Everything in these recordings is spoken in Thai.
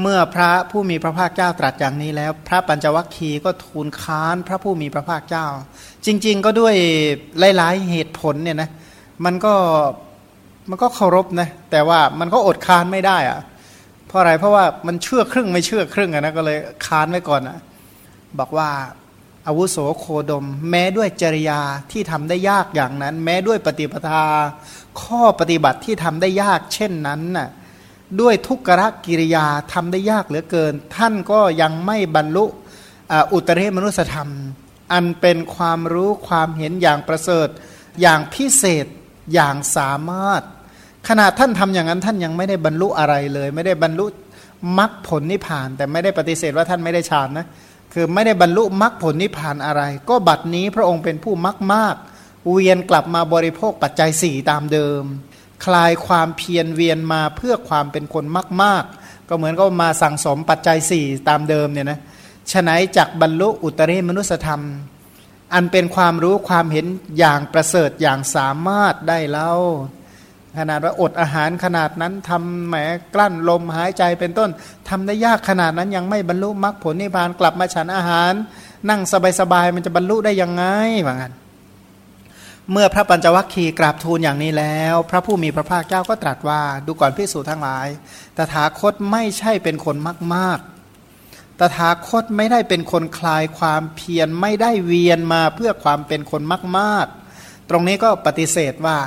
เมื่อพระผู้มีพระภาคเจ้าตรัสอย่างนี้แล้ว พระปัญจวัคคีย์ก็ทูลค้านพระผู้มีพระภาคเจ้า จริง ๆ ก็ด้วยหลายๆเหตุผลเนี่ยนะมันก็มันก็เคารพนะแต่ว่ามันก็อดค้านไม่ได้อะเพราะอะไรเพราะว่ามันเชื่อครึ่งไม่เชื่อครึ่งอะนะก็เลยค้านไว้ก่อนอะบอกว่าอาวุโสโคดม แม้ด้วยจริยาที่ทำได้ยากอย่างนั้น แม้ด้วยปฏิปทา ข้อปฏิบัติที่ทำได้ยากเช่นนั้นน่ะ ด้วยทุกขกิริยาทำได้ยากเหลือเกิน ท่านก็ยังไม่บรรลุอุตริมนุสธรรม อันเป็นความรู้ความเห็นอย่างประเสริฐ อย่างพิเศษอย่างสามารถ ขณะท่านทำอย่างนั้นท่านยังไม่ได้บรรลุอะไรเลย ไม่ได้บรรลุมรรคผลนิพพาน แต่ไม่ได้ปฏิเสธว่าท่านไม่ได้ฌานนะคือไม่ได้บรรลุมรรคผลนิพพานอะไร ก็บัดนี้พระองค์เป็นผู้มรรคมากเวียนกลับมาบริโภคปัจจัยสี่ตามเดิม คลายความเพียรเวียนมาเพื่อความเป็นคนมากมากก็เหมือนก็มาสั่งสมปัจจัยสี่ตามเดิมเนี่ยนะฉนัยจากบรรลุอุตริมนุสธรรม อันเป็นความรู้ความเห็นอย่างประเสริฐอย่างสามารถได้เล่าขนาดว่าอดอาหารขนาดนั้นทำแหมกลั้นลมหายใจเป็นต้นทำได้ยากขนาดนั้นยังไม่บรรลุมรรคผลนิพพานกลับมาฉันอาหาร นั่งสบายๆมันจะบรรลุได้ยังไงว่างั้น เมื่อพระปัญจวัคคีย์กราบทูลอย่างนี้แล้ว พระผู้มีพระภาคเจ้าก็ตรัสว่า ดูก่อนพิสูจทั้งหลาย ตถาคตไม่ใช่เป็นคนมากมากตถาคตไม่ได้เป็นคนคลายความเพียรไม่ได้เวียนมาเพื่อความเป็นคนมากมากตรงนี้ก็ปฏิเสธว่า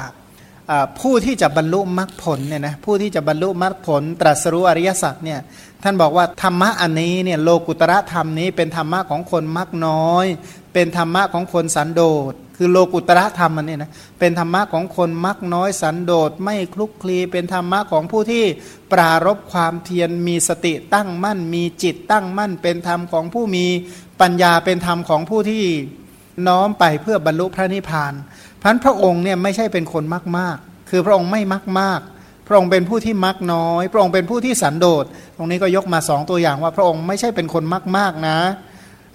ผู้ที่จะบรรลุมรรคผลเนี่ยนะผู้ที่จะบรรลุมรรคผล ตรัสรู้อริยสัจเนี่ยท่านบอกว่าธรรมะอันนี้เนี่ยโลกุตระธรรมนี้เป็นธรรมะของคนมักน้อย เป็นธรรมะของคนสันโดษ คือโลกุตระธรรมอันนี้นะเป็นธรรมะของคนมักน้อยสันโดษไม่คลุกคลีเป็นธรรมะของผู้ที่ปรารบความเพียรมีสติตั้งมั่น มีจิตตั้งมั่น เป็นธรรมของผู้มีปัญญาเป็นธรรมของผู้ที่น้อมไปเพื่อบรรลุพระนิพพานพันพระองค์เนี่ยไม่ใช่เป็นคนมากมากคือพระองค์ไม่มักมากพระองค์เป็นผู้ที่มักน้อย พระองค์เป็นผู้ที่สันโดษ ตรงนี้ก็ยกมาสองตัวอย่างว่าพระองค์ไม่ใช่เป็นคนมากมากนะ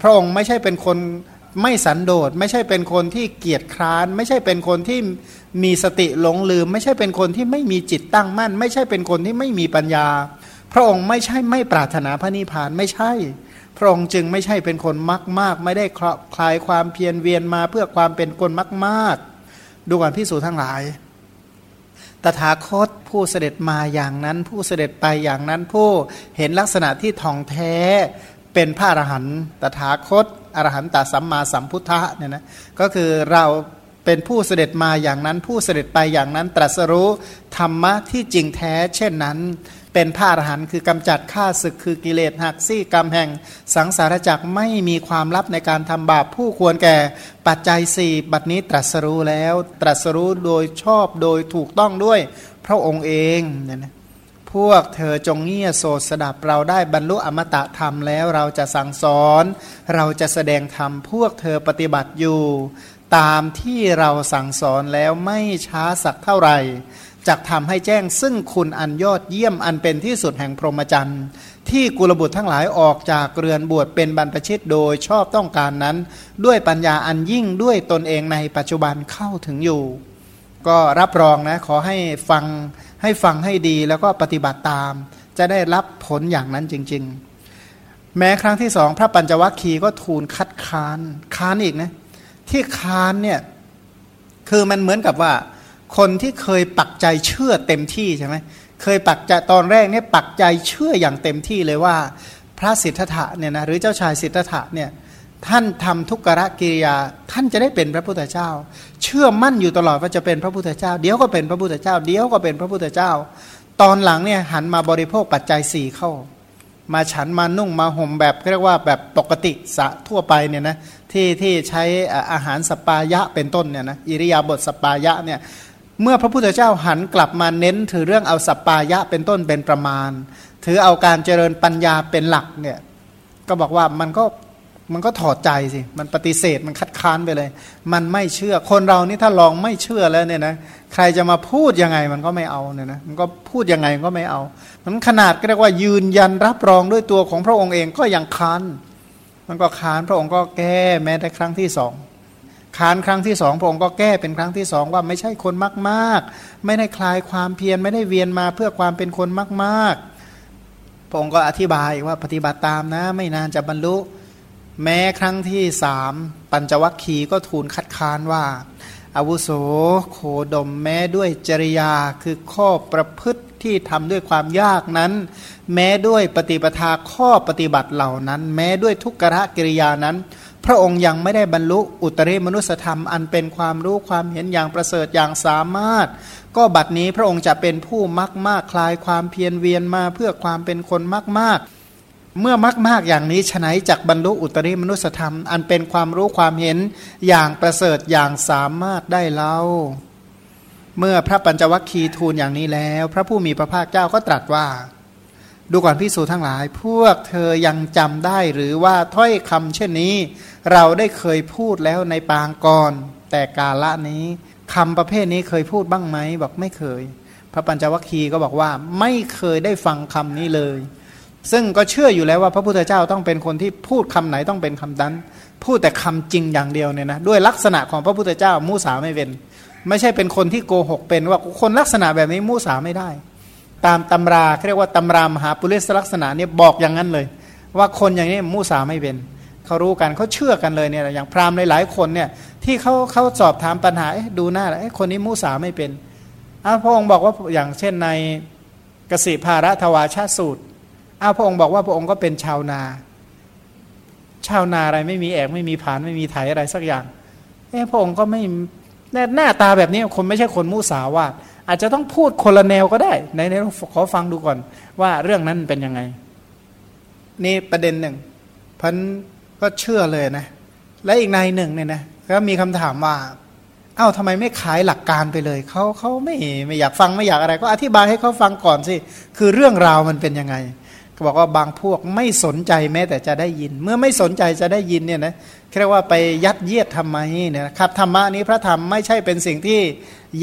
พระองค์ไม่ใช่เป็นคน ไม่สันโดษไม่ใช่เป็นคนที่เกียจคร้าน ไม่ใช่เป็นคนที่มีสติหลงลืม ไม่ใช่เป็นคนที่ไม่มีจิตตั้งมั่น ไม่ใช่เป็นคนที่ไม่มีปัญญา พระองค์ไม่ใช่ไม่ปรารถนาพระนิพพานไม่ใช่ พระองค์จึงไม่ใช่เป็นคนมากมาก ไม่ได้คลายความเพียรเวียนมาเพื่อความเป็นคนมากมากดูก่อนพิสูจนทั้งหลาย ตถาคตผู้เสด็จมาอย่างนั้น ผู้เสด็จไปอย่างนั้นผู้เห็นลักษณะที่ทองแท้ เป็นพระอรหันตถาคตอรหันตสัมมาสัมพุทธะเนี่ยนะก็คือเราเป็นผู้เสด็จมาอย่างนั้นผู้เสด็จไปอย่างนั้นตรัสรู้ธรรมะที่จริงแท้ เช่นนั้น เป็นพระอรหันต์คือกำจัดข้าศึกคือกิเลสหักซี่กรรมแห่ง สังสารจักรไม่มีความลับในการทำบาปผู้ควรแก่ปัจจัยสี่บัดนี้ตรัสรู้แล้ว ตรัสรู้โดยชอบโดยถูกต้องด้วยพระองค์เองเนี่ยนะ พวกเธอจงเงี่ยโสดสดับเราได้บรรลุอมตะธรรมแล้วเราจะสั่งสอน เราจะแสดงธรรมพวกเธอปฏิบัติอยู่ ตามที่เราสั่งสอนแล้วไม่ช้าสักเท่าไหร่จักทำให้แจ้งซึ่งคุณอันยอดเยี่ยมอันเป็นที่สุดแห่งพรหมจรรย์ที่กุลบุตรทั้งหลายออกจากเรือนบวชเป็นบรรพชิตโดยชอบต้องการนั้น ด้วยปัญญาอันยิ่งด้วยตนเองในปัจจุบันเข้าถึงอยู่ ก็รับรองนะขอให้ฟัง ให้ฟังให้ดีแล้วก็ปฏิบัติตาม จะได้รับผลอย่างนั้นจริง ๆ แม้ครั้งที่สองพระปัญจวัคคีย์ก็ทูลคัดค้านค้านอีกนะที่ค้านเนี่ยคือมันเหมือนกับว่า คนที่เคยปักใจเชื่อเต็มที่ใช่ไหมเคยปักใจตอนแรกเนี่ยปักใจเชื่ออย่างเต็มที่เลยว่า พระสิทธัตถะเนี่ยนะหรือเจ้าชายสิทธัตถะเนี่ย ท่านทำทุกขะกิริยา ท่านจะได้เป็นพระพุทธเจ้า เชื่อมั่นอยู่ตลอดว่าจะเป็นพระพุทธเจ้า เดี๋ยวก็เป็นพระพุทธเจ้า เดี๋ยวก็เป็นพระพุทธเจ้า ตอนหลังเนี่ยหันมาบริโภคปัจจัยสี่เข้า มาฉันมานุ่งมาห่มแบบเรียกว่าแบบปกติสะทั่วไปเนี่ยนะที่ที่ใช้อาหารสปายะเป็นต้นเนี่ยนะอิริยาบถสปายะเนี่ยเมื่อพระพุทธเจ้าหันกลับมาเน้นถือเรื่องเอาสปายะเป็นต้นเป็นประมาณ ถือเอาการเจริญปัญญาเป็นหลักเนี่ยก็บอกว่ามันก็ มันก็ถอดใจสิ มันปฏิเสธมันคัดค้านไปเลย มันไม่เชื่อ คนเรานี่ถ้าลองไม่เชื่อแล้วเนี่ยนะใครจะมาพูดยังไงมันก็ไม่เอาเนี่ยนะมันก็พูดยังไงก็ไม่เอา มันขนาดก็เรียกว่ายืนยันรับรองด้วยตัวของพระองค์เองก็ยังค้าน มันก็ค้านพระองค์ก็แก้แม้แต่ครั้งที่สองค้านครั้งที่สองพระองค์ก็แก้เป็นครั้งที่สองว่าไม่ใช่คนมากๆ ไม่ได้คลายความเพียรไม่ได้เวียนมาเพื่อความเป็นคนมากๆพระองค์ก็อธิบายว่าปฏิบัติตามนะ ไม่นานจะบรรลุ แม้ครั้งที่สามปัญจวัคคีย์ก็ทูลคัดค้านว่า อาวุโสโคดมแม้ด้วยจริยาคือข้อประพฤติที่ทำด้วยความยากนั้น แม้ด้วยปฏิปทาข้อปฏิบัติเหล่านั้น แม้ด้วยทุกขะกิริยานั้น พระองค์ยังไม่ได้บรรลุอุตริมนุสธรรม อันเป็นความรู้ความเห็นอย่างประเสริฐอย่างสามารถ ก็บัดนี้พระองค์จะเป็นผู้มากมากคลายความเพียรเวียนมาเพื่อความเป็นคนมากมาก เมื่อมากมากอย่างนี้ฉนัยจากบรรลุอุตริมนุสธรรม อันเป็นความรู้ความเห็นอย่างประเสริฐอย่างสามารถได้เล่า เมื่อพระปัญจวัคคีย์ทูลอย่างนี้แล้ว พระผู้มีพระภาคเจ้าก็ตรัสว่า ดูก่อนพิสูจทั้งหลาย พวกเธอยังจำได้หรือว่าถ้อยคำเช่นนี้ เราได้เคยพูดแล้วในปางก่อน แต่กาละนี้คำประเภทนี้เคยพูดบ้างไหมบอกไม่เคย พระปัญจวัคคีย์ก็บอกว่าไม่เคยได้ฟังคำนี้เลย ซึ่งก็เชื่ออยู่แล้วว่าพระพุทธเจ้าต้องเป็นคนที่พูดคำไหนต้องเป็นคำนั้น พูดแต่คำจริงอย่างเดียวเนี่ยนะด้วยลักษณะของพระพุทธเจ้ามูสาไม่เป็น ไม่ใช่เป็นคนที่โกหกเป็นว่าคนลักษณะแบบนี้มูสาไม่ได้ ตามตำราเรียกว่าตำรามหาปุริสลักษณะเนี่ยบอกอย่างนั้นเลย ว่าคนอย่างนี้มูสาไม่เป็นเขารู้กันเขาเชื่อกันเลยเนี่ยอย่างพราหมณ์หลายๆคนเนี่ยที่เขาเขาสอบถามปัญหาดูหน้าแล้วคนนี้มูสาไม่เป็นพระองค์บอกว่าอย่างเช่นในกสิภาระทวาชาสูตร อ้าพระองค์บอกว่าพระองค์ก็เป็นชาวนา ชาวนาอะไรไม่มีแอกไม่มีผานไม่มีไถอะไรสักอย่างเอ้พระองค์ก็ไม่หน้าตาแบบนี้คนไม่ใช่คนมุสาวาทอาจจะต้องพูดคนละแนวก็ได้ในในขอฟังดูก่อน ว่าเรื่องนั้นเป็นยังไง นี่ประเด็นหนึ่งพันก็เชื่อเลยนะ และอีกในหนึ่งเนี่ยนะก็มีคำถามว่า เอ้าทำไมไม่ขายหลักการไปเลยเขาเขาไม่ไม่อยากฟังไม่อยากอะไร ก็อธิบายให้เขาฟังก่อนสิคือเรื่องราวมันเป็นยังไง บอกว่าบางพวกไม่สนใจแม้แต่จะได้ยิน เมื่อไม่สนใจจะได้ยินเนี่ยนะเรียกว่าไปยัดเยียดทำไมเนี่ยครับธรรมะนี้พระธรรมไม่ใช่เป็นสิ่งที่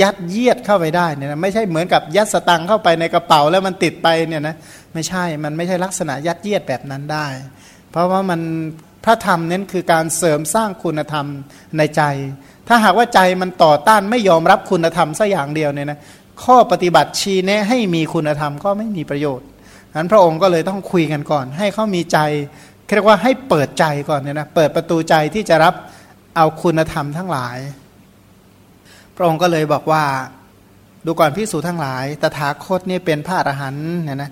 ยัดเยียดเข้าไปได้เนี่ยนะไม่ใช่เหมือนกับยัดสตังเข้าไปในกระเป๋าแล้วมันติดไปเนี่ยนะไม่ใช่มันไม่ใช่ลักษณะยัดเยียดแบบนั้นได้ เพราะว่ามันพระธรรมนั้นคือการเสริมสร้างคุณธรรมในใจ ถ้าหากว่าใจมันต่อต้านไม่ยอมรับคุณธรรมสักอย่างเดียวเนี่ยนะข้อปฏิบัติชี้แนะให้มีคุณธรรมก็ไม่มีประโยชน์ นั้นพระองค์ก็เลยต้องคุยกันก่อน ให้เขามีใจเรียกว่าให้เปิดใจก่อนเนี่ยนะเปิดประตูใจที่จะรับเอาคุณธรรมทั้งหลาย พระองค์ก็เลยบอกว่า ดูก่อนพิสูจทั้งหลาย ตถาคตนี่เป็นพระอรหันต์เนี่ยนะ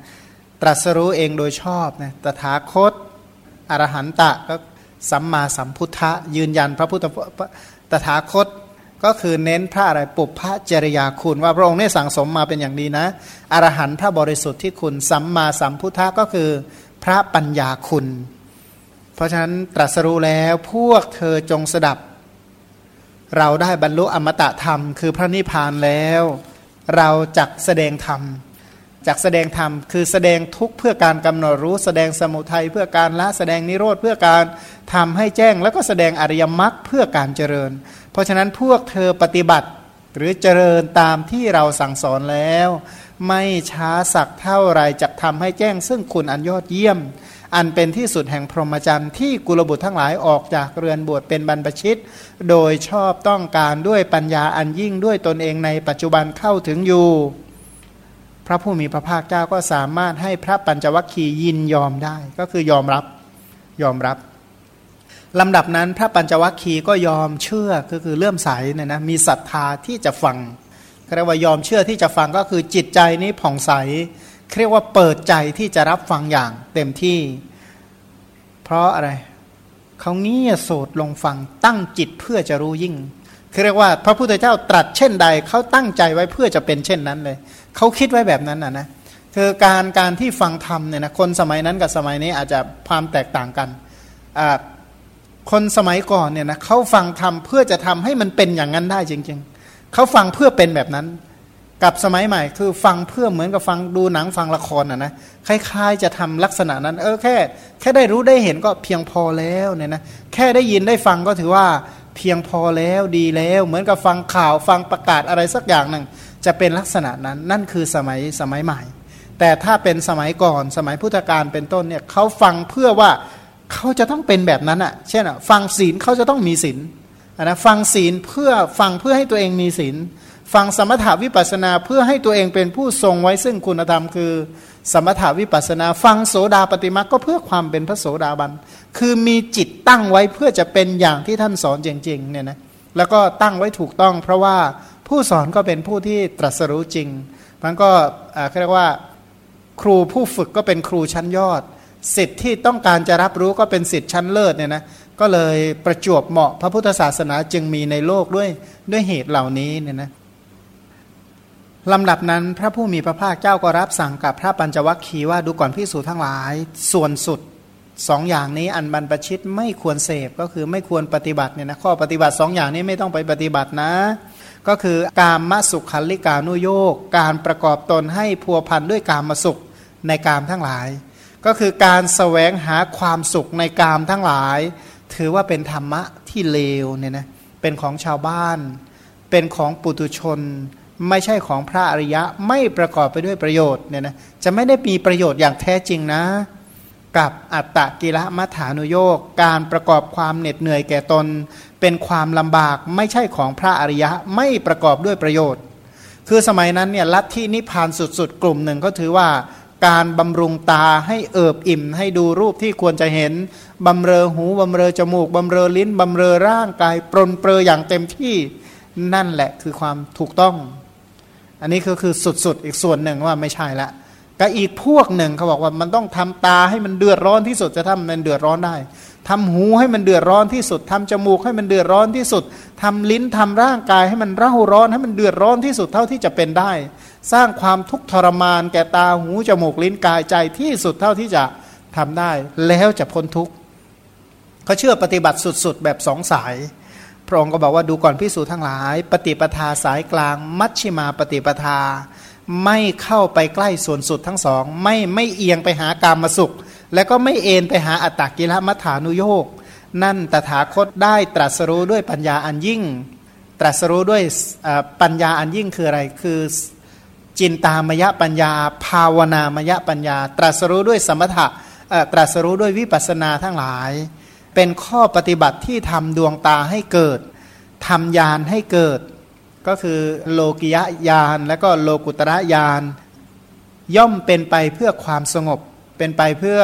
ตรัสรู้เองโดยชอบนะตถาคตอรหันตะก็สัมมาสัมพุทธะยืนยันพระพุทธตถาคต ก็คือเน้นพระอะไรปุพพะจริยาคุณ ว่าพระองค์ได้สั่งสมมาเป็นอย่างดีนะอรหันต์พระบริสุทธิ์ที่คุณสัมมาสัมพุทธะก็คือพระปัญญาคุณ เพราะฉะนั้นตรัสรู้แล้วพวกเธอจงสดับ เราได้บรรลุอมตะธรรม คือพระนิพพานแล้ว เราจักแสดงธรรมจากแสดงธรรมคือแสดงทุกเพื่อการกำหนดรู้แสดงสมุทัยเพื่อการละแสดงนิโรธเพื่อการทำให้แจ้ง แล้วก็แสดงอริยมรรคเพื่อการเจริญ เพราะฉะนั้นพวกเธอปฏิบัติหรือเจริญตามที่เราสั่งสอนแล้ว ไม่ช้าสักเท่าไรจะทำให้แจ้งซึ่งคุณอันยอดเยี่ยม อันเป็นที่สุดแห่งพรหมจรรย์ที่กุลบุตรทั้งหลายออกจากเรือนบวชเป็นบรรพชิต โดยชอบต้องการด้วยปัญญาอันยิ่งด้วยตนเองในปัจจุบันเข้าถึงอยู่ พระผู้มีพระภาคเจ้าก็สามารถให้พระปัญจวัคคีย์ยินยอมได้ก็คือยอมรับยอมรับ ลำดับนั้นพระปัญจวัคคีย์ก็ยอมเชื่อก็คือเลื่อมใสเนี่ยนะมีศรัทธาที่จะฟังเรียกว่ายอมเชื่อที่จะฟังก็คือจิตใจนี้ผ่องใสเรียกว่าเปิดใจที่จะรับฟังอย่างเต็มที่ เพราะอะไรเขาเงี่ยโสดลงฟังตั้งจิตเพื่อจะรู้ยิ่งเรียกว่าพระพุทธเจ้าตรัสเช่นใดเขาตั้งใจไว้เพื่อจะเป็นเช่นนั้นเลยเขาคิดไว้แบบนั้นนะนะคือการการที่ฟังธรรมเนี่ยนะคนสมัยนั้นกับสมัยนี้อาจจะความแตกต่างกัน คนสมัยก่อนเนี่ยนะเขาฟังธรรมเพื่อจะทำให้มันเป็นอย่างนั้นได้จริง ๆ เขาฟังเพื่อเป็นแบบนั้น กับสมัยใหม่ คือฟังเพื่อเหมือนกับฟังดูหนังฟังละครอะนะคล้ายๆจะทำลักษณะนั้น เออแค่ แค่ได้รู้ได้เห็นก็เพียงพอแล้วเนี่ยนะแค่ได้ยินได้ฟังก็ถือว่าเพียงพอแล้วดีแล้ว เหมือนกับฟังข่าวฟังประกาศอะไรสักอย่างหนึ่งจะเป็นลักษณะนั้นนั่นคือสมัยสมัยใหม่ แต่ถ้าเป็นสมัยก่อนสมัยพุทธกาลเป็นต้นเนี่ยเขาฟังเพื่อว่า เขาจะต้องเป็นแบบนั้นอะ เช่นอะฟังศีลเขาจะต้องมีศีลนะฟังศีลเพื่อฟังเพื่อให้ตัวเองมีศีลฟังสมถาวิปัสนาเพื่อให้ตัวเองเป็นผู้ทรงไว้ซึ่งคุณธรรมคือ สมถาวิปัสนา ฟังโสดาปฏิมาก็เพื่อความเป็นพระโสดาบัน คือมีจิตตั้งไว้เพื่อจะเป็นอย่างที่ท่านสอนจริงๆเนี่ยนะแล้วก็ตั้งไว้ถูกต้อง เพราะว่าผู้สอนก็เป็นผู้ที่ตรัสรู้จริงมันก็เรียกว่าครูผู้ฝึกก็เป็นครูชั้นยอด สิทธิ์ที่ต้องการจะรับรู้ก็เป็นสิทธิ์ชั้นเลิศเนี่ยนะก็เลยประจวบเหมาะพระพุทธศาสนาจึงมีในโลกด้วยด้วยเหตุเหล่านี้เนี่ยนะลำดับนั้นพระผู้มีพระภาคเจ้าก็รับสั่งกับพระปัญจวัคคีย์ว่าดูก่อนพิสูจทั้งหลาย ส่วนสุดสองอย่างนี้อันบรรพชิตไม่ควรเสพก็คือไม่ควรปฏิบัติเนี่ยนะข้อปฏิบัติสองอย่างนี้ไม่ต้องไปปฏิบัตินะ ก็คือการมสุขคันลิกานุโยกการประกอบตนให้พัวพันด้วยการมสุขในกามทั้งหลาย ก็คือการสแสวงหาความสุขในกามทั้งหลาย ถือว่าเป็นธรรมะที่เลวเนี่ยนะเป็นของชาวบ้าน เป็นของปุตุชน ไม่ใช่ของพระอริยะไม่ประกอบไปด้วยประโยชน์เนี่ยนะจะไม่ได้มีประโยชน์อย่างแท้จริงนะ กับอัตตะกิละมัฐานุโยกการประกอบความเหน็ดเหนื่อยแก่ตน เป็นความลำบากไม่ใช่ของพระอริยะไม่ประกอบด้วยประโยชน์ คือสมัยนั้นเนี่ยลัทธินิพพานสุดๆ กลุ่มหนึ่งก็ถือว่า การบำรุงตาให้เอิบอิ่ม ให้ดูรูปที่ควรจะเห็น บำเรอหู บำเรอจมูก บำเรอลิ้น บำเรอร่างกายปรนเปรออย่างเต็มที่นั่นแหละคือความถูกต้อง อันนี้ก็คือสุดๆ อีกส่วนหนึ่งว่าไม่ใช่ละก็อีกพวกหนึ่งเขาบอกว่ามันต้องทำตาให้มันเดือดร้อนที่สุดจะทำมันเดือดร้อนได้ทำหูให้มันเดือดร้อนที่สุดทำจมูกให้มันเดือดร้อนที่สุดทำลิ้นทำร่างกายให้มันเร่าร้อนให้มันเดือดร้อนที่สุดเท่าที่จะเป็นได้ สร้างความทุกข์ทรมานแก่ตาหูจมูกลิ้นกายใจที่สุดเท่าที่จะทำได้ แล้วจะพ้นทุกข์เขาเชื่อปฏิบัติสุด ๆ แบบสองสาย พระองค์ก็บอกว่าดูก่อนพิสูจทั้งหลาย ปฏิปทาสายกลาง มัชชิมาปฏิปทา ไม่เข้าไปใกล้ส่วนสุดทั้งสอง ไม่ไม่เอียงไปหากามมาสุข และก็ไม่เอ็นไปหาอัตตกิลมัฐานุโยกนั่นตถาคตได้ตรัสรู้ด้วยปัญญาอันยิ่ง ตรัสรู้ด้วยปัญญาอันยิ่งคืออะไรคือ จินตามยปัญญา ภาวนามยปัญญา ตรัสรู้ด้วยสมถะตรัสรู้ด้วยวิปัสนาทั้งหลาย เป็นข้อปฏิบัติที่ทำดวงตาให้เกิดทำยานให้เกิด ก็คือโลกิยญาณและก็โลกุตระญาณย่อมเป็นไปเพื่อความสงบ เป็นไปเพื่อ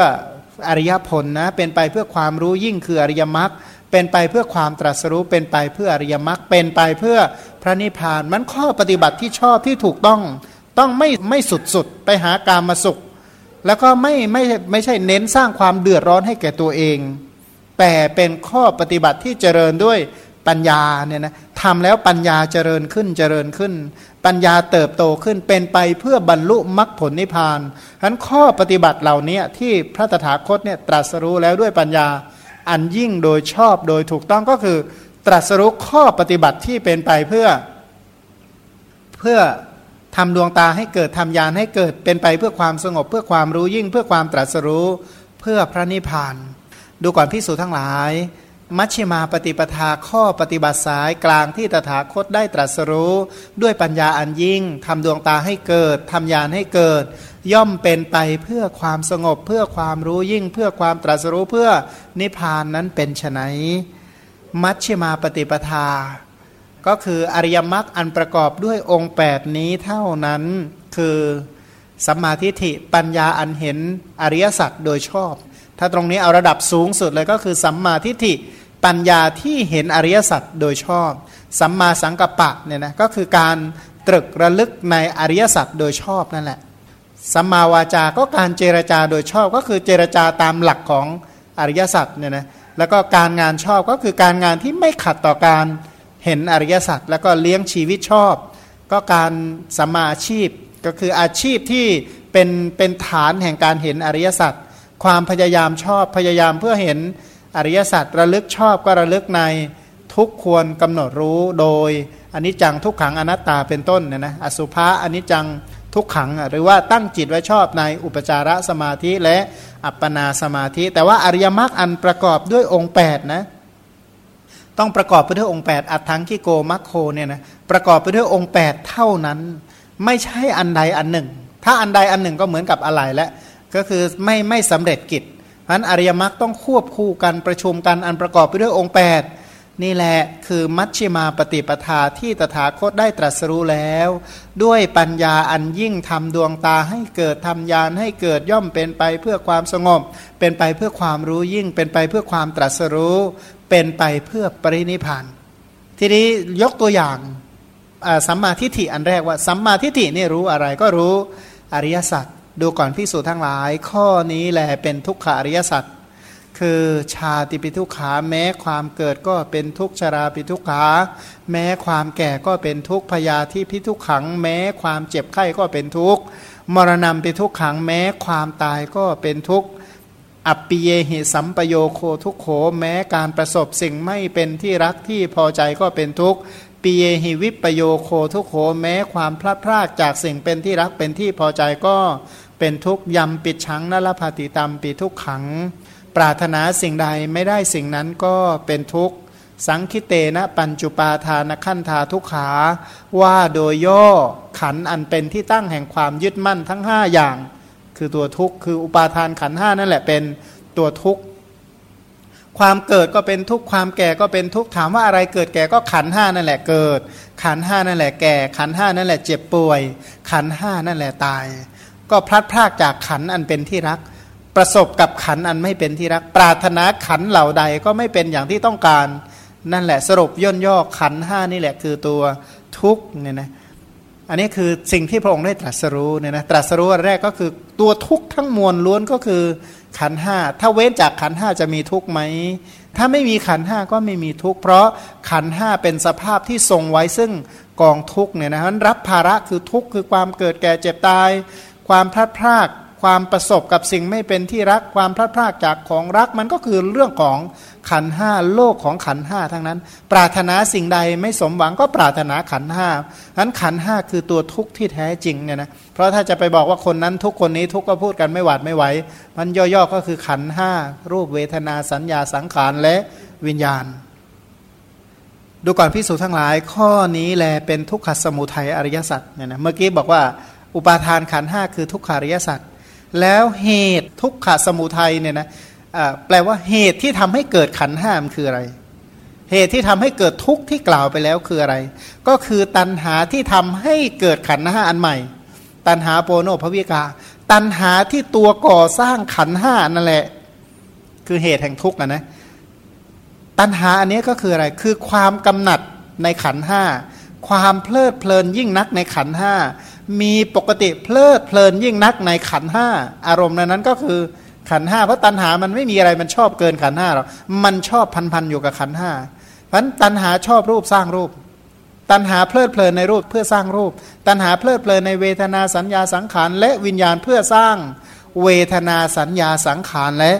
อริยผลนะเป็นไปเพื่อความรู้ยิ่งคืออริยมรรคเป็นไปเพื่อความตรัสรู้เป็นไปเพื่ออริยมรรคเป็นไปเพื่อพระนิพพานมันข้อปฏิบัติที่ชอบที่ถูกต้อง ต้องไม่ไม่สุดสุดไปหาการมาสุข แล้วก็ไม่ไม่ไม่ใช่เน้นสร้างความเดือดร้อนให้แก่ตัวเอง แต่เป็นข้อปฏิบัติที่เจริญด้วยปัญญาเนี่ยนะทำแล้วปัญญาเจริญขึ้นเจริญขึ้น ปัญญาเติบโตขึ้นเป็นไปเพื่อบรรลุมรรคผลนิพพานฉะนั้นข้อปฏิบัติเหล่านี้ที่พระตถาคตเนี่ยตรัสรู้แล้วด้วยปัญญาอันยิ่งโดยชอบโดยถูกต้องก็คือ ตรัสรู้ข้อปฏิบัติที่เป็นไปเพื่อเพื่อ ทำดวงตาให้เกิดทำยานให้เกิดเป็นไปเพื่อความสงบเพื่อความรู้ยิ่งเพื่อความตรัสรู้เพื่อพระนิพพาน ดูก่อนพิสูจทั้งหลาย มัชฌิมาปฏิปทาข้อปฏิบัติสายกลางที่ตถาคตได้ตรัสรู้ ด้วยปัญญาอันยิ่งทำดวงตาให้เกิดทำญาณให้เกิด ย่อมเป็นไปเพื่อความสงบเพื่อความรู้ยิ่ง เพื่อความตรัสรู้เพื่อนิพพานนั้นเป็นไฉนมัชฌิมาปฏิปทา ก็คืออริยมรรคอันประกอบด้วยองค์ 8 นี้เท่านั้นคือสัมมาทิฏฐิปัญญาอันเห็นอริยสัจโดยชอบ ถ้าตรงนี้เอาระดับสูงสุดเลยก็คือสัมมาทิฏฐิปัญญาที่เห็นอริยสัจโดยชอบ สัมมาสังกัปปะเนี่ยนะก็คือการตรึกระลึกในอริยสัจโดยชอบนั่นแหละสัมมาวาจาก็การเจรจาโดยชอบ ก็คือเจรจาตามหลักของอริยสัจเนี่ยนะแล้วก็การงานชอบก็คือการงานที่ไม่ขัดต่อการเเห็นอริยสัจแล้วก็เลี้ยงชีวิตชอบ ก็การสัมมาอาชีพก็คืออาชีพที่เป็นเป็นฐานแห่งการเห็นอริยสัจความพยายามชอบพยายามเพื่อเห็นอริยสัจระลึกชอบก็ระลึกในทุกควรกำหนดรู้โดยอนนี้จังทุกขังอนัตตาเป็นต้นเนี่ยนะอสุภะอนนี้จังทุกขัง หรือว่าตั้งจิตไว้ชอบในอุปจารสมาธิและอัปปนาสมาธิ แต่ว่าอริยมรรคอันประกอบด้วยองค์8นะ ต้องประกอบไปด้วยองค์ 8 อัตถังคิโกมัคโคเนี่ยนะประกอบไปด้วยองค์ 8 เท่านั้น ไม่ใช่อันใดอันหนึ่ง ถ้าอันใดอันหนึ่งก็เหมือนกับอะไรและ ก็คือไม่ไม่สำเร็จกิจเพราะนั้นอริยมรรคต้องควบคู่กันประชุมกันอันประกอบไปด้วยองค์ 8 นี่แหละคือมัชฌิมาปฏิปทาที่ตถาคตได้ตรัสรู้แล้ว ด้วยปัญญาอันยิ่งทำดวงตาให้เกิดทำยานให้เกิดย่อมเป็นไปเพื่อความสงบ เป็นไปเพื่อความรู้ยิ่ง เป็นไปเพื่อความตรัสรู้ เป็นไปเพื่อปรินิพานทีนี้ยกตัวอย่างสัมมาทิฏฐิอันแรกว่าสัมมาทิฏฐินี่รู้อะไรก็รู้อริยสัจดูก่อนพิสูจทั้งหลาย ข้อนี้แหละเป็นทุกขอริยสัจ คือชาติปิทุขาแม้ความเกิดก็เป็นทุกชราปิทุขาแม้ความแก่ก็เป็นทุกพยาธิพิทุขัง แม้ความเจ็บไข้ก็เป็นทุกมรณะปิทุขังแม้ความตายก็เป็นทุกอัปปิเยหิสัมปโยโคทุกโขแม้การประสบสิ่งไม่เป็นที่รักที่พอใจก็เป็นทุกปีเยหิวิปโยโคทุกโขแม้ความพลาดพลาดจากสิ่งเป็นที่รักเป็นที่พอใจก็เป็นทุกยำปิดชังนลภาติตามปีทุกขัง ปรารถนาสิ่งใดไม่ได้สิ่งนั้นก็เป็นทุกข์ สังคิเตนะปัญจุปาทานขั้นธาทุกขา ว่าโดยย่อขันอันเป็นที่ตั้งแห่งความยึดมั่นทั้งห้าอย่าง คือตัวทุกข์คืออุปาทานขันห้านั่นแหละเป็นตัวทุกข์ความเกิดก็เป็นทุกข์ความแก่ก็เป็นทุกข์ถามว่าอะไรเกิดแก่ก็ขันห้านั่นแหละเกิด ขันห้านั่นแหละแก่ ขันห้านั่นแหละเจ็บป่วย ขันห้านั่นแหละตาย ก็พลัดพรากจากขันอันเป็นที่รัก ประสบกับขันอันไม่เป็นที่รัก ปรารถนาขันเหล่าใดก็ไม่เป็นอย่างที่ต้องการ นั่นแหละสรุปย่นย่อขันห้านี่แหละคือตัวทุกเนี่ยนะอันนี้คือสิ่งที่พระองค์ได้ตรัสรู้เนี่ยนะตรัสรู้แรกก็คือตัวทุกทั้งมวลล้วนก็คือขันห้าถ้าเว้นจากขันห้าจะมีทุกไหมถ้าไม่มีขันห้าก็ไม่มีทุกเพราะขันห้าเป็นสภาพที่ทรงไว้ซึ่งกองทุกเนี่ยนะนั้นรับภาระคือทุกคือความเกิดแก่เจ็บตาย ความพลัดพราก ความประสบกับสิ่งไม่เป็นที่รักความพลาดพลาดจากของรักมันก็คือเรื่องของขันห้าโลกของขันห้าทั้งนั้น ปรารถนาสิ่งใดไม่สมหวังก็ปรารถนาขันห้านั้นขันห้าคือตัวทุกข์ที่แท้จริงเนี่ยนะเพราะถ้าจะไปบอกว่าคนนั้นทุกคนนี้ทุกก็พูดกันไม่หวาดไม่ไหวมันย่อๆก็คือขันห้ารูปเวทนาสัญญาสังขารและวิญญาณ ดูก่อนพิสูจนทั้งหลาย ข้อนี้แลเป็นทุกขสมุทัยอริยสัจเนี่ยนะเมื่อกี้บอกว่า อุปาทานขันห้าคือทุกขาริยสัจ แล้วเหตุทุกขสมุทัยเนี่ยนะแปลว่าเหตุที่ทำให้เกิดขันห้ามคืออะไร เหตุที่ทำให้เกิดทุกข์ที่กล่าวไปแล้วคืออะไร ก็คือตัณหาที่ทำให้เกิดขันห้าอันใหม่ ตัณหาโปโนภวิกา ตัณหาที่ตัวก่อสร้างขันห้านั่นแหละ คือเหตุแห่งทุกข์นะนะตัณหาอันนี้ก็คืออะไร คือความกำหนัดในขันห้า ความเพลิดเพลินยิ่งนักในขันห้า มีปกติเพลิดเพลินยิ่งนักในขันห้าอารมณ์นั้นก็คือขันห้าเพราะตัณหามันไม่มีอะไรมันชอบเกินขันห้าหรอกมันชอบพันพันอยู่กับขันห้าเพราะตัณหาชอบรูปสร้างรูป ตัณหาเพลิดเพลินในรูปเพื่อสร้างรูป ตัณหาเพลิดเพลินในเวทนาสัญญาสังขารและวิญญาณเพื่อสร้างเวทนาสัญญาสังขารและ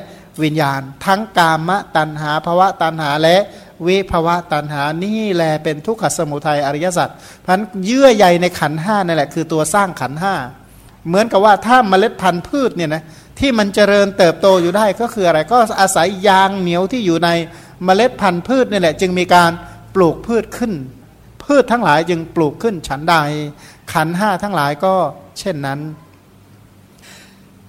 วิญญาณ ทั้งกามะตัณหาภวะตัณหาและ วิภวะตันหานี่แหละเป็นทุกขสมุทัยอริยสัจพันเยื่อใยในขันห้านั่นแหละคือตัวสร้างขันห้าเหมือนกับว่าถ้าเมล็ดพันธุ์พืชเนี่ยนะที่มันเจริญเติบโตอยู่ได้ก็คืออะไรก็อาศัยยางเหนียวที่อยู่ในเมล็ดพันธุ์พืชนี่แหละ จึงมีการปลูกพืชขึ้น พืชทั้งหลายจึงปลูกขึ้นฉันใด ขันห้าทั้งหลายก็เช่นนั้น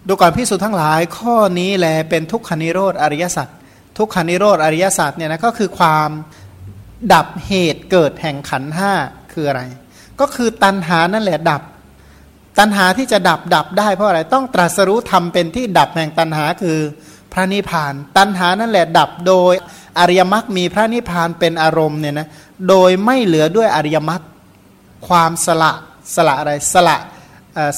ดูก่อนพิสูจน์ทั้งหลายข้อนี้แลเป็นทุกขนิโรธอริยสัจ ทุกขานิโรธอริยศาสตร์เนี่ยนะก็คือความดับเหตุเกิดแห่งขันห้าคืออะไร ก็คือตัณหานั่นแหละดับ ตัณหาที่จะดับดับได้เพราะอะไรต้องตรัสรู้ทำเป็นที่ดับแห่งตัณหาคือพระนิพพาน ตัณหานั่นแหละดับโดยอริยมรรคมีพระนิพพานเป็นอารมณ์เนี่ยนะโดยไม่เหลือด้วยอริยมรรคความสละสละอะไรสละ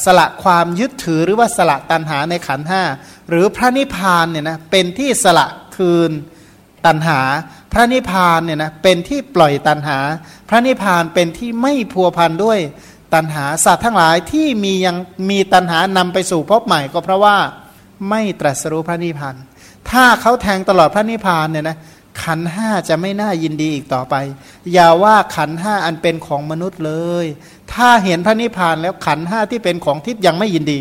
สละความยึดถือหรือว่าสละตัณหาในขันห้าหรือพระนิพพานเนี่ยนะเป็นที่สละ คืนตัณหา พระนิพพานเนี่ยนะเป็นที่ปล่อยตัณหา พระนิพพานเป็นที่ไม่พัวพันด้วยตัณหาสัตว์ทั้งหลายที่มียังมีตัณหานำไปสู่พบใหม่ก็เพราะว่าไม่ตรัสรู้พระนิพพานถ้าเขาแทงตลอดพระนิพพานเนี่ยนะขันห้าจะไม่น่ายินดีอีกต่อไป อย่าว่าขันห้าอันเป็นของมนุษย์เลย ถ้าเห็นพระนิพพานแล้วขันห้าที่เป็นของทิพย์ยังไม่ยินดี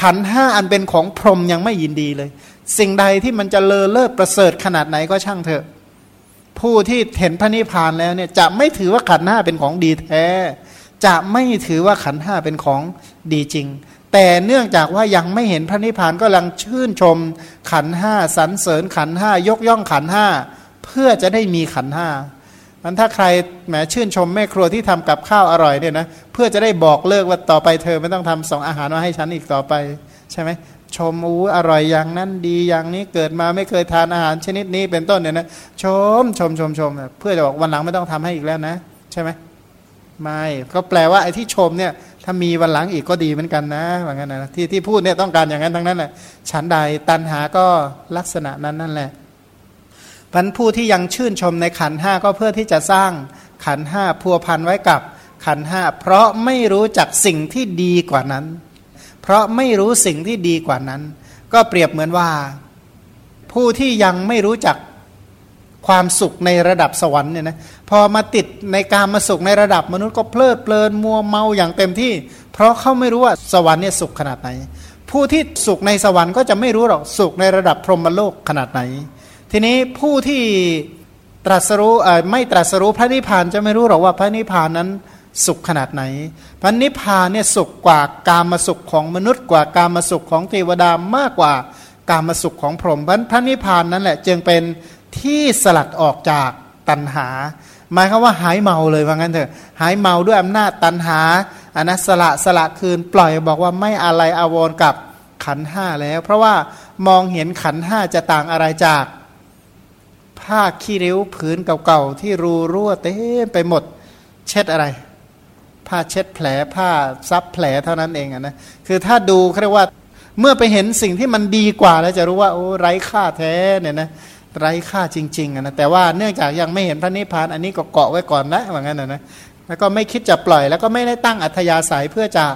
ขันห้าอันเป็นของพรหมยังไม่ยินดีเลย สิ่งใดที่มันจะเลอเลิศประเสริฐขนาดไหนก็ช่างเถอะ ผู้ที่เห็นพระนิพพานแล้วเนี่ยจะไม่ถือว่าขันห้าเป็นของดีแท้ จะไม่ถือว่าขันห้าเป็นของดีจริง แต่เนื่องจากว่ายังไม่เห็นพระนิพพานก็ลังชื่นชมขันห้าสรรเสริญขันห้ายกย่องขันห้าเพื่อจะได้มีขันห้ามันถ้าใครแหมชื่นชมแม่ครัวที่ทำกับข้าวอร่อยเนี่ยนะเพื่อจะได้บอกเลิกว่าต่อไปเธอไม่ต้องทำสองอาหารมาให้ฉันอีกต่อไป ใช่ไหม ชมอู้อร่อยอย่างนั้นดีอย่างนี้เกิดมาไม่เคยทานอาหารชนิดนี้เป็นต้นเนี่ยนะชมชมชมชมเพื่อจะบอกวันหลังไม่ต้องทำให้อีกแล้วนะ ใช่ไหมไม่ก็แปลว่าไอ้ที่ชมเนี่ยถ้ามีวันหลังอีกก็ดีเหมือนกันนะว่างั้นนะที่ที่พูดเนี่ยต้องการอย่างนั้นทั้งนั้นแหละฉันใดตันหาก็ลักษณะนั้นนั่นแหละพันผู้ที่ยังชื่นชมในขันห้าก็เพื่อที่จะสร้างขันห้าพัวพันไว้กับขันห้าเพราะไม่รู้จักสิ่งที่ดีกว่านั้น เพราะไม่รู้สิ่งที่ดีกว่านั้น ก็เปรียบเหมือนว่า ผู้ที่ยังไม่รู้จักความสุขในระดับสวรรค์เนี่ยนะพอมาติดในการมาสุขในระดับมนุษย์ก็เพลิดเพลินมัวเมาอย่างเต็มที่ เพราะเขาไม่รู้ว่าสวรรค์เนี่ยสุขขนาดไหน ผู้ที่สุขในสวรรค์ก็จะไม่รู้หรอกสุขในระดับพรหมโลกขนาดไหน ทีนี้ผู้ที่ตรัสรู้ไม่ตรัสรู้พระนิพพานจะไม่รู้หรอกว่าพระนิพพานนั้น สุขขนาดไหนพระนิพพานเนี่ยสุขกว่าการมาสุขของมนุษย์กว่าการมาสุขของเทวดามากกว่าการมาสุขของพรหมพันพระนิพพานนั่นแหละจึงเป็นที่สลัดออกจากตัณหา หมายคือว่าหายเมาเลยว่างั้นเถอะหายเมาด้วยอำนาจตัณหาอน,นัสละสละคืน ปล่อยบอกว่าไม่อะไรอาวรกับขันห้าแล้ว เพราะว่ามองเห็นขันห้าจะต่างอะไรจากผ้าขี้ริ้วผืนเก่าๆที่รูรั่วเต็มไปหมด เช็ดอะไร ผ้าเช็ดแผลผ้าซับแผลเท่านั้นเองนะคือถ้าดูเรียกว่าเมื่อไปเห็นสิ่งที่มันดีกว่าแล้วจะรู้ว่าโอ้ไร้ค่าแท้เนี่ยนะไร้ค่าจริงๆนะแต่ว่าเนื่องจากยังไม่เห็นพระนิพพานอันนี้ก็เกาะไว้ก่อนนะว่างั้นนะนะแล้วก็ไม่คิดจะปล่อย แล้วก็ไม่ได้ตั้งอัธยาศัยเพื่อจะ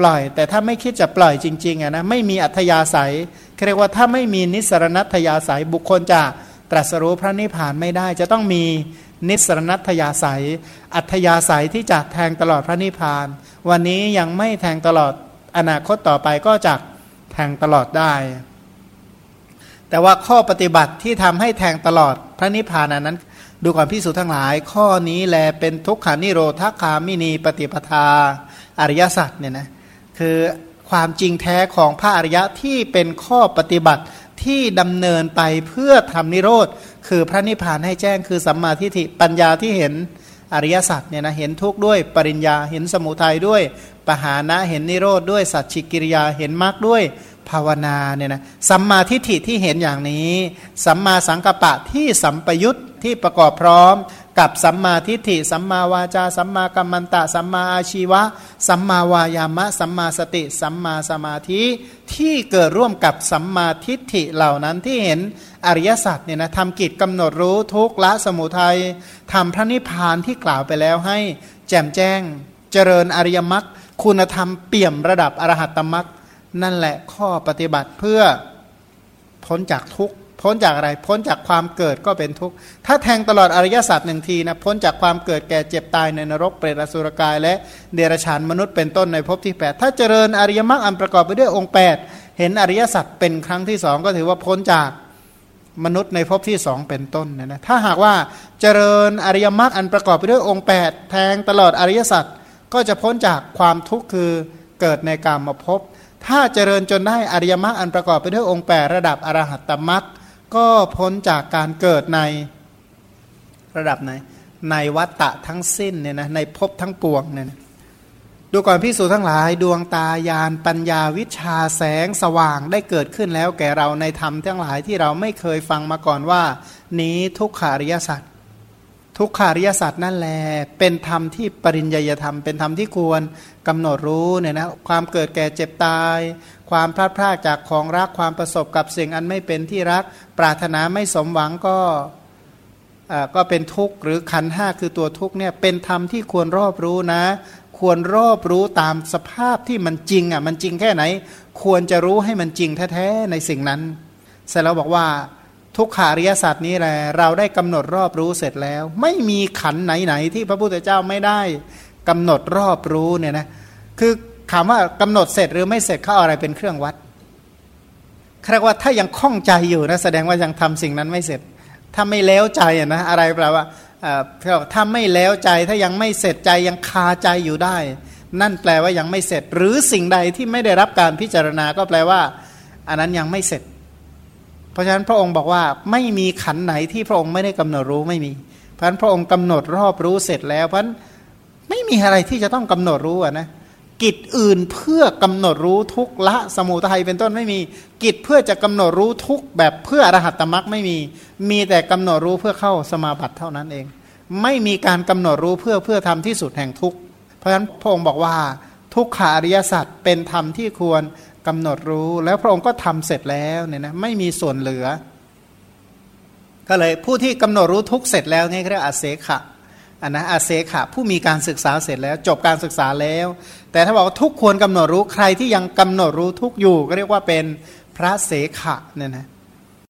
ปล่อย แต่ถ้าไม่คิดจะปล่อยจริงๆนะไม่มีอัธยาศัยเรียกว่าถ้าไม่มีนิสรณัตยาศัยบุคคลจะตรัสรู้พระนิพพานไม่ได้จะต้องมี นิสรณัตยาศัย อัธยาศัยที่จะแทงตลอดพระนิพพาน วันนี้ยังไม่แทงตลอดอนาคตต่อไปก็จะแทงตลอดได้ แต่ว่าข้อปฏิบัติที่ทำให้แทงตลอดพระนิพพานนั้น ดูก่อนพิสูจทั้งหลาย ข้อนี้แลเป็นทุกขานิโรธคามินีปฏิปทาอริยสัจเนี่ยนะคือความจริงแท้ของพระอริยะที่เป็นข้อปฏิบัติที่ดำเนินไปเพื่อทำนิโรธ คือพระนิพพานให้แจ้งคือสัมมาทิฏฐิปัญญาที่เห็นอริยสัจเนี่ยนะเห็นทุกข์ด้วยปริญญาเห็นสมุทัยด้วยปหานะเห็นนิโรธด้วยสัจฉิกิริยาเห็นมรรคด้วยภาวนาเนี่ยนะสัมมาทิฏฐิที่เห็นอย่างนี้ สัมมาสังกัปปะที่สัมปยุตที่ประกอบพร้อม กับสัมมาทิฏฐิสัมมาวาจาสัมมากัมมันตะ สัมมาอาชีวะ สัมมาวายามะ สัมมาสติ สัมมาสมาธิที่เกิดร่วมกับสัมมาทิฏฐิเหล่านั้นที่เห็นอริยสัจเนี่ยนะทำกิจกำหนดรู้ทุกละสมุทัยทำพระนิพพานที่กล่าวไปแล้วให้แจ่มแจ้ง เจริญอริยมรรคคุณธรรมเปี่ยมระดับอรหัตตมรรคนั่นแหละข้อปฏิบัติเพื่อพ้นจากทุกข์ พ้นจากอะไร พ้นจากความเกิดก็เป็นทุกข์ ถ้าแทงตลอดอริยสัจหนึ่งทีนะ พ้นจากความเกิดแก่เจ็บตายในนรกเปรตอสุรกาย และเดรัจฉานมนุษย์เป็นต้นในภพที่ 8 ถ้าเจริญอริยมรรคอันประกอบไปด้วยองค์ 8 เห็นอริยสัจเป็นครั้งที่สองก็ถือว่าพ้นจากมนุษย์ในภพที่สองเป็นต้นนะนะ ถ้าหากว่าเจริญอริยมรรคอันประกอบไปด้วยองค์ 8 แทงตลอดอริยสัจก็จะพ้นจากความทุกข์คือเกิดในกามมาพบถ้าเจริญจนได้อริยมรรคอันประกอบไปด้วยองค์แปดระดับอรหัตตมรรค ก็พ้นจากการเกิดในระดับไหน ในวัตตะทั้งสิ้นเนี่ยนะในภพทั้งปวงเนี่ยนะดูก่อนพิสูจทั้งหลายดวงตายานปัญญาวิชาแสงสว่างได้เกิดขึ้นแล้วแก่เราในธรรมทั้งหลายที่เราไม่เคยฟังมาก่อนว่า นี้ทุกขาริยสัจ ทุกขาริยสัจนั่นแหละเป็นธรรมที่ปริญญาธรรม เป็นธรรมที่ควรกำหนดรู้เนี่ยนะความเกิดแก่เจ็บตาย ความพลาดพลาดจากของรักความประสบกับสิ่งอันไม่เป็นที่รัก ปรารถนาไม่สมหวังก็ก็เป็นทุกข์หรือขันห้าคือตัวทุกข์เนี่ยเป็นธรรมที่ควรรอบรู้นะ ควรรอบรู้ตามสภาพที่มันจริงอะมันจริงแค่ไหน ควรจะรู้ให้มันจริงแท้ๆในสิ่งนั้น เสร็จแล้วบอกว่า ทุกขาริยสัตว์นี้แหละเราได้กำหนดรอบรู้เสร็จแล้ว ไม่มีขันไหนๆที่พระพุทธเจ้าไม่ได้กำหนดรอบรู้เนี่ยนะคือถามว่ากำหนดเสร็จหรือไม่เสร็จเขาอะไรเป็นเครื่องวัดเรียกว่าถ้ายังคล่องใจอยู่นะแสดงว่ายังทำสิ่งนั้นไม่เสร็จ ถ้าไม่แล้วใจนะอะไรแปลว่าถ้าไม่แล้วใจถ้ายังไม่เสร็จใจยังคาใจอยู่ได้ นั่นแปลว่ายังไม่เสร็จ หรือสิ่งใดที่ไม่ได้รับการพิจารณาก็แปลว่า อันนั้นยังไม่เสร็จ ราะฉะนั้นพระองค์บอกว่าไม่มีขันไหนที่พระองค์ไม่ได้กำหนดรู้ไม่มี เพราะฉะนั้นพระองค์กำหนดรอบรู้เสร็จแล้ว เพราะฉะนั้นไม่มีอะไรที่จะต้องกำหนดรู้ะนะกิจอื่นเพื่อกำหนดรู้ทุกละสมุทัยเป็นต้นไม่มี กิจเพื่อจะกำหนดรู้ทุกแบบเพื่ออรหัตตมรักไม่มี มีแต่กำหนดรู้เพื่อเข้าสมาบัติเท่านั้นเอง ไม่มีการกำหนดรู้เพื่อเพื่อทำที่สุดแห่งทุกเพราะฉะนั้นพระองค์บอกว่า ทุกขาริยสัจเป็นธรรมที่ควร กำหนดรู้แล้วพระองค์ก็ทำเสร็จแล้วเนี่ยนะไม่มีส่วนเหลือ ก็เลยผู้ที่กำหนดรู้ทุกเสร็จแล้วนี่เรียกอาเสขะอันนะอาเสขะผู้มีการศึกษาเสร็จแล้ว จบการศึกษาแล้ว แต่ถ้าบอกว่าทุกควรกำหนดรู้ใครที่ยังกำหนดรู้ทุกอยู่ ก็เรียกว่าเป็นพระเสขะเนี่ยนะ